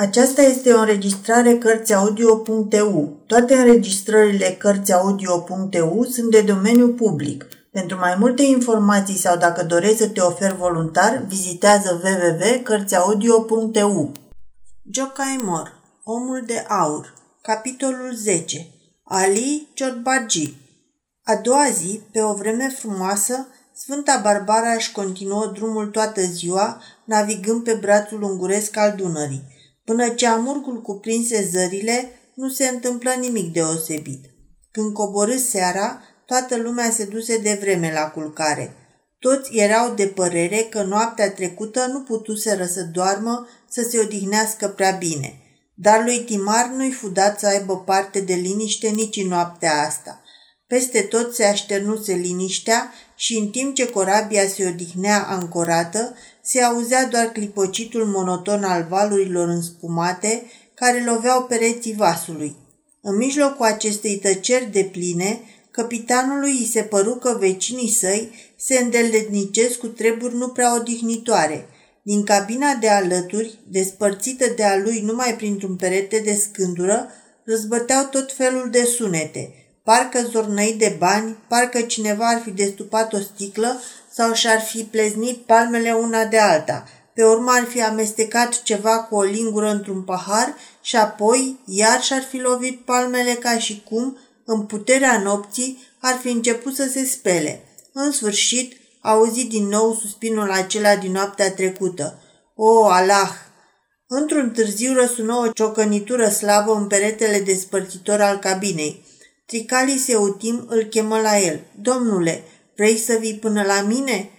Aceasta este o înregistrare Cărțiaudio.eu. Toate înregistrările Cărțiaudio.eu sunt de domeniu public. Pentru mai multe informații sau dacă dorești să te oferi voluntar, vizitează www.cărțiaudio.eu. Jocaimor, Omul de Aur Capitolul 10 Ali Ciotbagi A doua zi, pe o vreme frumoasă, Sfânta Barbara își continuă drumul toată ziua, navigând pe brațul unguresc al Dunării. Până ce amurgul cuprinse zările, nu se întâmplă nimic deosebit. Când coborâ seara, toată lumea se duse de vreme la culcare. Toți erau de părere că noaptea trecută nu putuseră să doarmă, să se odihnească prea bine. Dar lui Timar nu-i fudat să aibă parte de liniște nici în noaptea asta. Peste tot se așternuse liniștea și în timp ce corabia se odihnea ancorată, se auzea doar clipocitul monoton al valurilor înspumate care loveau pereții vasului. În mijlocul acestei tăceri de pline, capitanului îi se păru că vecinii săi se îndeletnicesc cu treburi nu prea odihnitoare. Din cabina de alături, despărțită de a lui numai printr-un perete de scândură, răzbăteau tot felul de sunete – parcă zornăi de bani, parcă cineva ar fi destupat o sticlă sau și-ar fi pleznit palmele una de alta. Pe urmă ar fi amestecat ceva cu o lingură într-un pahar și apoi iar și-ar fi lovit palmele ca și cum, în puterea nopții, ar fi început să se spele. În sfârșit, auzi din nou suspinul acela din noaptea trecută. O, Allah! Într-un târziu răsună o ciocănitură slabă în peretele despărțitor al cabinei. Tricali Seutim îl chemă la el. Domnule, vrei să vii până la mine?"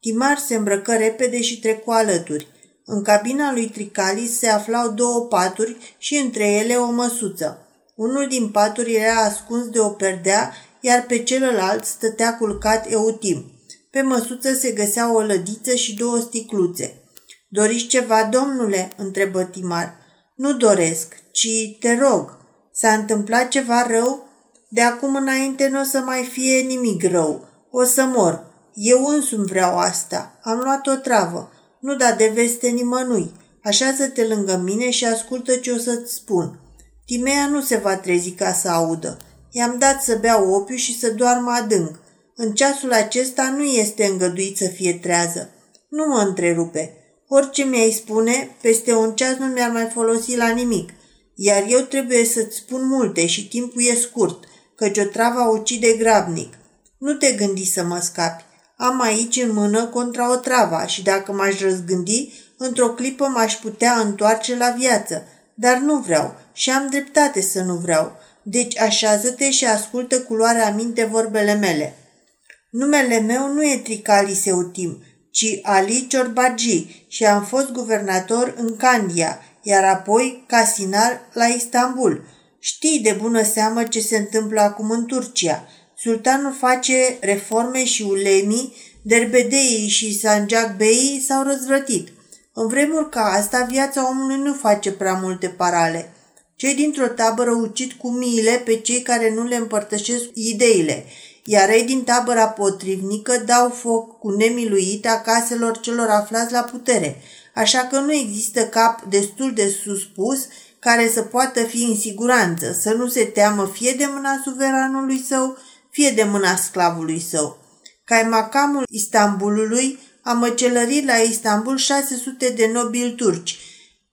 Timar se îmbrăcă repede și trecu alături. În cabina lui Tricalis se aflau două paturi și între ele o măsuță. Unul din paturi era ascuns de o perdea, iar pe celălalt stătea culcat Eutim. Pe măsuță se găsea o lădiță și două sticluțe. Doriți ceva, domnule?" întrebă Timar. Nu doresc, ci te rog. S-a întâmplat ceva rău?" De acum înainte nu o să mai fie nimic rău. O să mor. Eu însumi vreau asta. Am luat o travă. Nu da de veste nimănui. Așează-te lângă mine și ascultă ce o să-ți spun. Timea nu se va trezi ca să audă. I-am dat să bea opiu și să doarmă adânc. În ceasul acesta nu este îngăduit să fie trează. Nu mă întrerupe. Orice mi-ai spune, peste un ceas nu mi-ar mai folosi la nimic. Iar eu trebuie să-ți spun multe și timpul e scurt căci o travă ucide grabnic. Nu te gândi să mă scapi. Am aici în mână contra o travă și dacă m-aș răzgândi, într-o clipă m-aș putea întoarce la viață. Dar nu vreau și am dreptate să nu vreau. Deci așează-te și ascultă culoarea minte vorbele mele. Numele meu nu e Tricali Seutim, ci Ali Ciorbagi și am fost guvernator în Candia, iar apoi casinar la Istanbul – Știi de bună seamă ce se întâmplă acum în Turcia. Sultanul face reforme și ulemii, derbedeii și Sanjak Bey s-au răzvrătit. În vremuri ca asta, viața omului nu face prea multe parale. Cei dintr-o tabără ucid cu miile pe cei care nu le împărtășesc ideile, iar ei din tabăra potrivnică dau foc cu nemiluit a caselor celor aflați la putere, așa că nu există cap destul de suspus care să poată fi în siguranță, să nu se teamă fie de mâna suveranului său, fie de mâna sclavului său. Caimacamul Istanbulului a măcelărit la Istanbul 600 de nobili turci,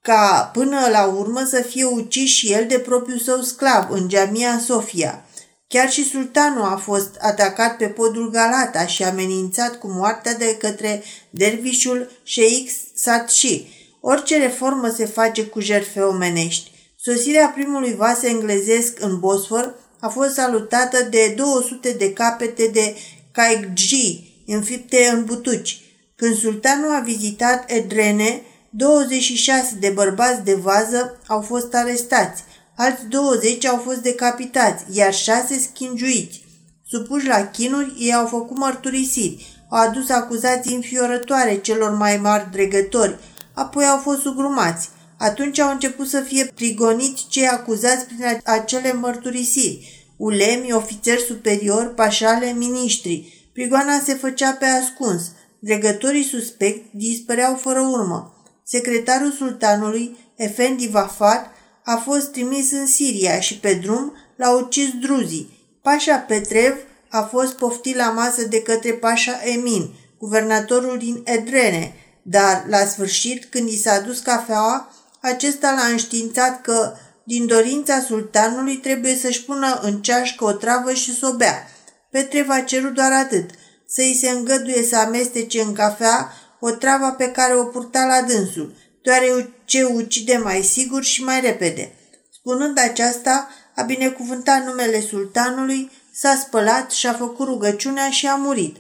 ca până la urmă să fie ucis și el de propriul său sclav în Jamia Sofia. Chiar și sultanul a fost atacat pe podul Galata și amenințat cu moartea de către dervișul Sheikh Satshi, Orice reformă se face cu jertfe omenești. Sosirea primului vas englezesc în Bosfor a fost salutată de 200 de capete de caigji înfipte în butuci. Când sultanul a vizitat Edrene, 26 de bărbați de vază au fost arestați, alți 20 au fost decapitați, iar 6 schingiuiți. Supuși la chinuri, ei au făcut mărturisiri, au adus acuzații înfiorătoare celor mai mari dregători, apoi au fost sugrumați. Atunci au început să fie prigoniți cei acuzați prin acele mărturisiri, ulemi, ofițeri superiori, pașale, miniștri. Prigoana se făcea pe ascuns. Dregătorii suspecti dispăreau fără urmă. Secretarul sultanului Efendi Vafat, a fost trimis în Siria și pe drum l-a ucis druzii. Pașa Petrev a fost poftit la masă de către Pașa Emin, guvernatorul din Edrene, dar la sfârșit, când i s-a dus cafeaua, acesta l-a înștiințat că, din dorința sultanului, trebuie să-și pună în ceașcă o travă și să o bea. Petrev a cerut doar atât, să-i se îngăduie să amestece în cafea o travă pe care o purta la dânsul, deoarece ucide mai sigur și mai repede. Spunând aceasta, a binecuvântat numele sultanului, s-a spălat și a făcut rugăciunea și a murit.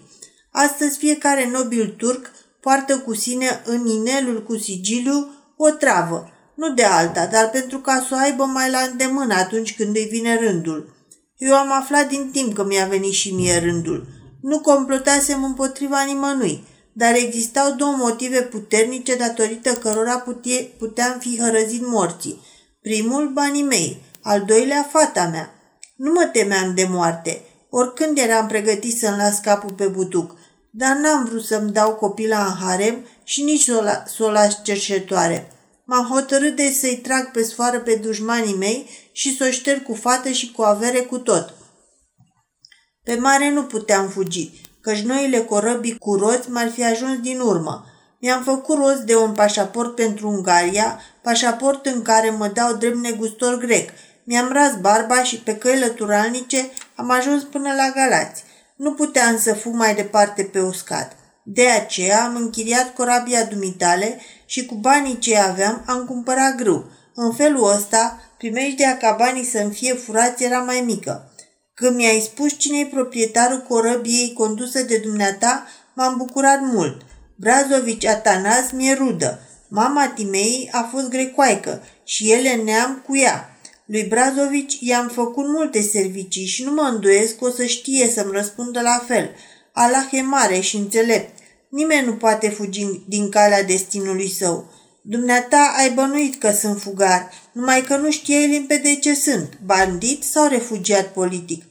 Astăzi fiecare nobil turc poartă cu sine în inelul cu sigiliu o travă, nu de alta, dar pentru ca să o aibă mai la îndemână atunci când îi vine rândul. Eu am aflat din timp că mi-a venit și mie rândul. Nu complotasem împotriva nimănui, dar existau două motive puternice datorită cărora putie, puteam fi hărăzit morții. Primul, banii mei, al doilea, fata mea. Nu mă temeam de moarte, oricând eram pregătit să-mi las capul pe butuc, dar n-am vrut să-mi dau copila în harem și nici să o, la, să o las cerșetoare. M-am hotărât de să-i trag pe sfoară pe dușmanii mei și să o șterg cu fată și cu avere cu tot. Pe mare nu puteam fugi, căci noile corăbii cu roți m-ar fi ajuns din urmă. Mi-am făcut rost de un pașaport pentru Ungaria, pașaport în care mă dau drept negustor grec. Mi-am ras barba și pe căi lăturalnice am ajuns până la Galați. Nu puteam să fug mai departe pe uscat. De aceea am închiriat corabia dumitale și cu banii ce aveam am cumpărat grâu. În felul ăsta, primejdea ca banii să-mi fie furați era mai mică. Când mi-ai spus cine e proprietarul corăbiei condusă de dumneata, m-am bucurat mult. Brazovici Atanas mi-e rudă. Mama Timei a fost grecoaică și ele neam cu ea. Lui Brazovici i-am făcut multe servicii și nu mă îndoiesc că o să știe să-mi răspundă la fel. Allah e mare și înțelept. Nimeni nu poate fugi din calea destinului său. Dumneata ai bănuit că sunt fugar, numai că nu știai limpede ce sunt, bandit sau refugiat politic.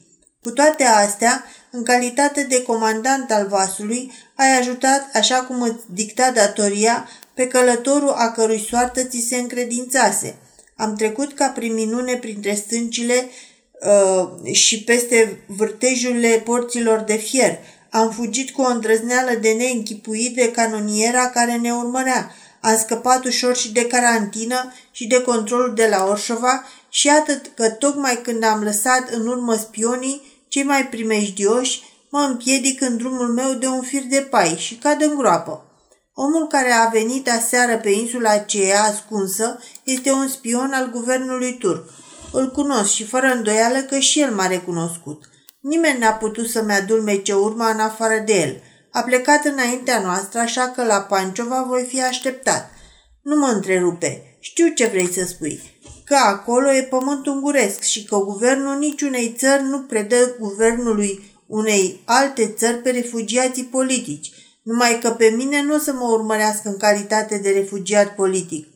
Cu toate astea, în calitate de comandant al vasului, ai ajutat, așa cum îți dicta datoria, pe călătorul a cărui soartă ți se încredințase. Am trecut ca prin minune printre stâncile uh, și peste vârtejurile porților de fier. Am fugit cu o îndrăzneală de neînchipuit de canoniera care ne urmărea. Am scăpat ușor și de carantină și de controlul de la Orșova și atât că tocmai când am lăsat în urmă spionii, cei mai primejdioși, mă împiedic în drumul meu de un fir de pai și cad în groapă. Omul care a venit aseară pe insula aceea ascunsă este un spion al guvernului turc. Îl cunosc și fără îndoială că și el m-a recunoscut. Nimeni n-a putut să-mi adulmece urma în afară de el. A plecat înaintea noastră, așa că la Panciova voi fi așteptat. Nu mă întrerupe. Știu ce vrei să spui. Că acolo e pământ unguresc și că guvernul niciunei țări nu predă guvernului unei alte țări pe refugiații politici, numai că pe mine nu o să mă urmărească în calitate de refugiat politic.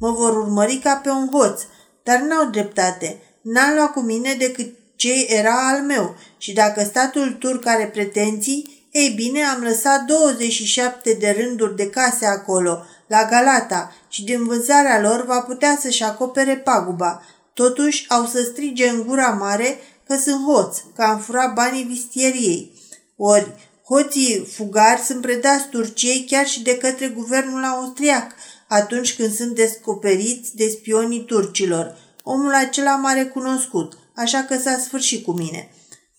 Mă vor urmări ca pe un hoț, dar n-au dreptate. N-am luat cu mine decât ce era al meu și dacă statul turc are pretenții, ei bine, am lăsat 27 de rânduri de case acolo, la Galata, și din vânzarea lor va putea să-și acopere paguba. Totuși au să strige în gura mare că sunt hoți, că am furat banii vistieriei. Ori, hoții fugari sunt predați Turciei chiar și de către guvernul austriac, atunci când sunt descoperiți de spionii turcilor. Omul acela m-a recunoscut, așa că s-a sfârșit cu mine.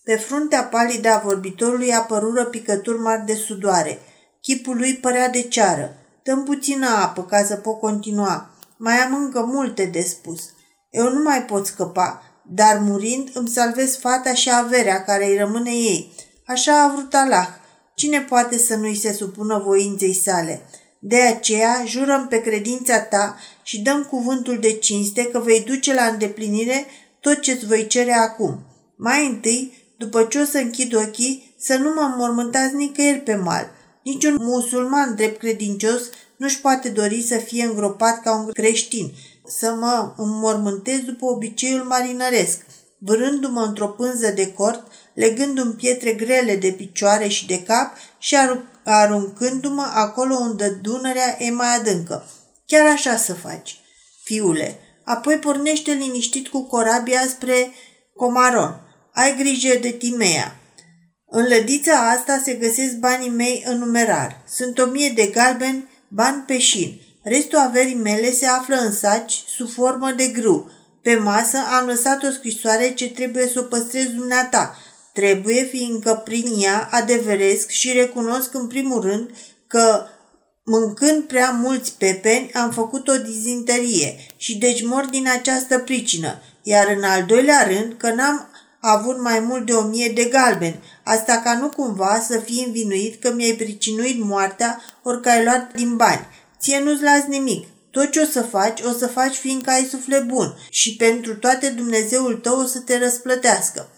Pe fruntea palidă a vorbitorului apărură picături mari de sudoare. Chipul lui părea de ceară. Dăm puțină apă ca să pot continua. Mai am încă multe de spus. Eu nu mai pot scăpa, dar murind îmi salvez fata și averea care îi rămâne ei. Așa a vrut Allah. Cine poate să nu-i se supună voinței sale? De aceea, jurăm pe credința ta și dăm cuvântul de cinste că vei duce la îndeplinire tot ce-ți voi cere acum. Mai întâi, după ce o să închid ochii, să nu mă mormântați nicăieri pe mal. Niciun musulman drept credincios nu-și poate dori să fie îngropat ca un creștin, să mă înmormântez după obiceiul marinăresc, vârându-mă într-o pânză de cort, legându-mi pietre grele de picioare și de cap și aruncându-mă acolo unde Dunărea e mai adâncă. Chiar așa să faci. fiule. Apoi pornește liniștit cu corabia spre Comaron. Ai grijă de Timea. În lădița asta se găsesc banii mei în numerar. Sunt o mie de galbeni, bani peșin. Restul averii mele se află în saci, sub formă de grâu. Pe masă am lăsat o scrisoare ce trebuie să o păstrez dumneata. Trebuie, fiindcă prin ea adeveresc și recunosc în primul rând că Mâncând prea mulți pepeni, am făcut o dizinterie și deci mor din această pricină, iar în al doilea rând că n-am avut mai mult de o mie de galbeni, asta ca nu cumva să fii învinuit că mi-ai pricinuit moartea ori că ai luat din bani. Ție nu-ți las nimic. Tot ce o să faci, o să faci fiindcă ai suflet bun și pentru toate Dumnezeul tău o să te răsplătească.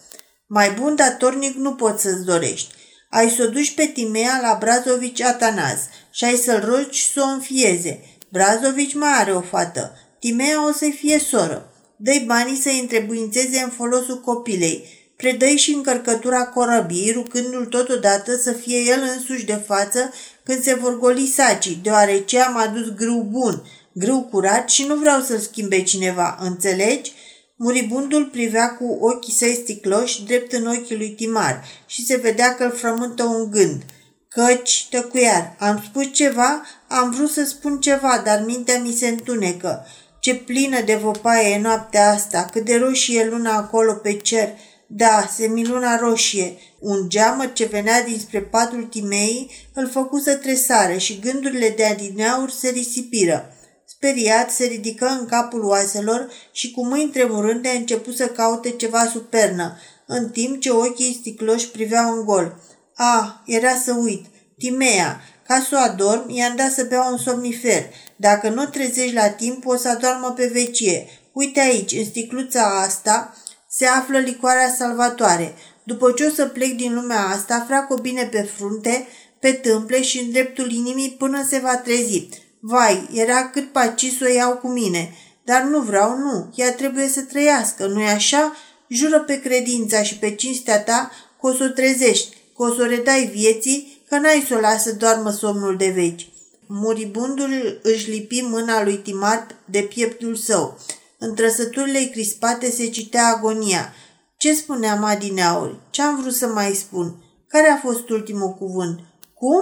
Mai bun datornic nu poți să-ți dorești. Ai să o duci pe Timea la Brazovici Atanas și ai să-l rogi să o înfieze. Brazovici mai are o fată. Timea o să-i fie soră. Dă-i banii să-i întrebuințeze în folosul copilei. Predă-i și încărcătura corăbii, rucându-l totodată să fie el însuși de față când se vor goli sacii, deoarece am adus grâu bun, grâu curat și nu vreau să-l schimbe cineva, înțelegi? Muribundul privea cu ochii săi sticloși drept în ochii lui Timar și se vedea că îl frământă un gând. Căci, tăcuiar, am spus ceva? Am vrut să spun ceva, dar mintea mi se întunecă. Ce plină de vopaie e noaptea asta, cât de roșie e luna acolo pe cer. Da, semiluna roșie. Un geamă ce venea dinspre patul Timei îl făcu să tresare și gândurile de adineauri se risipiră. Speriat, se ridică în capul oaselor și cu mâini tremurânde a început să caute ceva supernă, în timp ce ochii sticloși priveau în gol. A, era să uit. Timea, ca să o adorm, i-am dat să bea un somnifer. Dacă nu trezești la timp, o să adormă pe vecie. Uite aici, în sticluța asta, se află licoarea salvatoare. După ce o să plec din lumea asta, frac-o bine pe frunte, pe tâmple și în dreptul inimii până se va trezi. Vai, era cât paci să o iau cu mine. Dar nu vreau, nu. Ea trebuie să trăiască, nu-i așa? Jură pe credința și pe cinstea ta că o să o trezești, că o să o redai vieții, că n-ai să o lasă doarmă somnul de veci. Muribundul își lipi mâna lui Timar de pieptul său. În trăsăturile crispate se citea agonia. Ce spuneam adineauri? Ce-am vrut să mai spun? Care a fost ultimul cuvânt? Cum?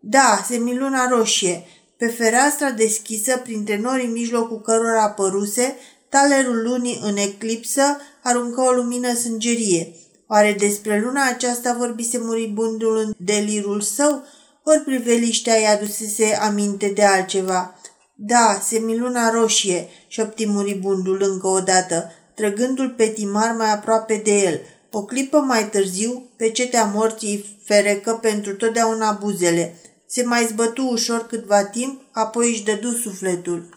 Da, semiluna roșie. Pe fereastra deschisă, printre norii mijlocul cărora apăruse, talerul lunii în eclipsă aruncă o lumină sângerie. Oare despre luna aceasta vorbise muribundul în delirul său? Ori priveliștea i adusese aminte de altceva? Da, semiluna roșie, șopti muribundul încă o dată, trăgându-l pe Timar mai aproape de el. O clipă mai târziu, pe cetea morții ferecă pentru totdeauna buzele. Se mai zbătu ușor câtva timp, apoi își dădu sufletul.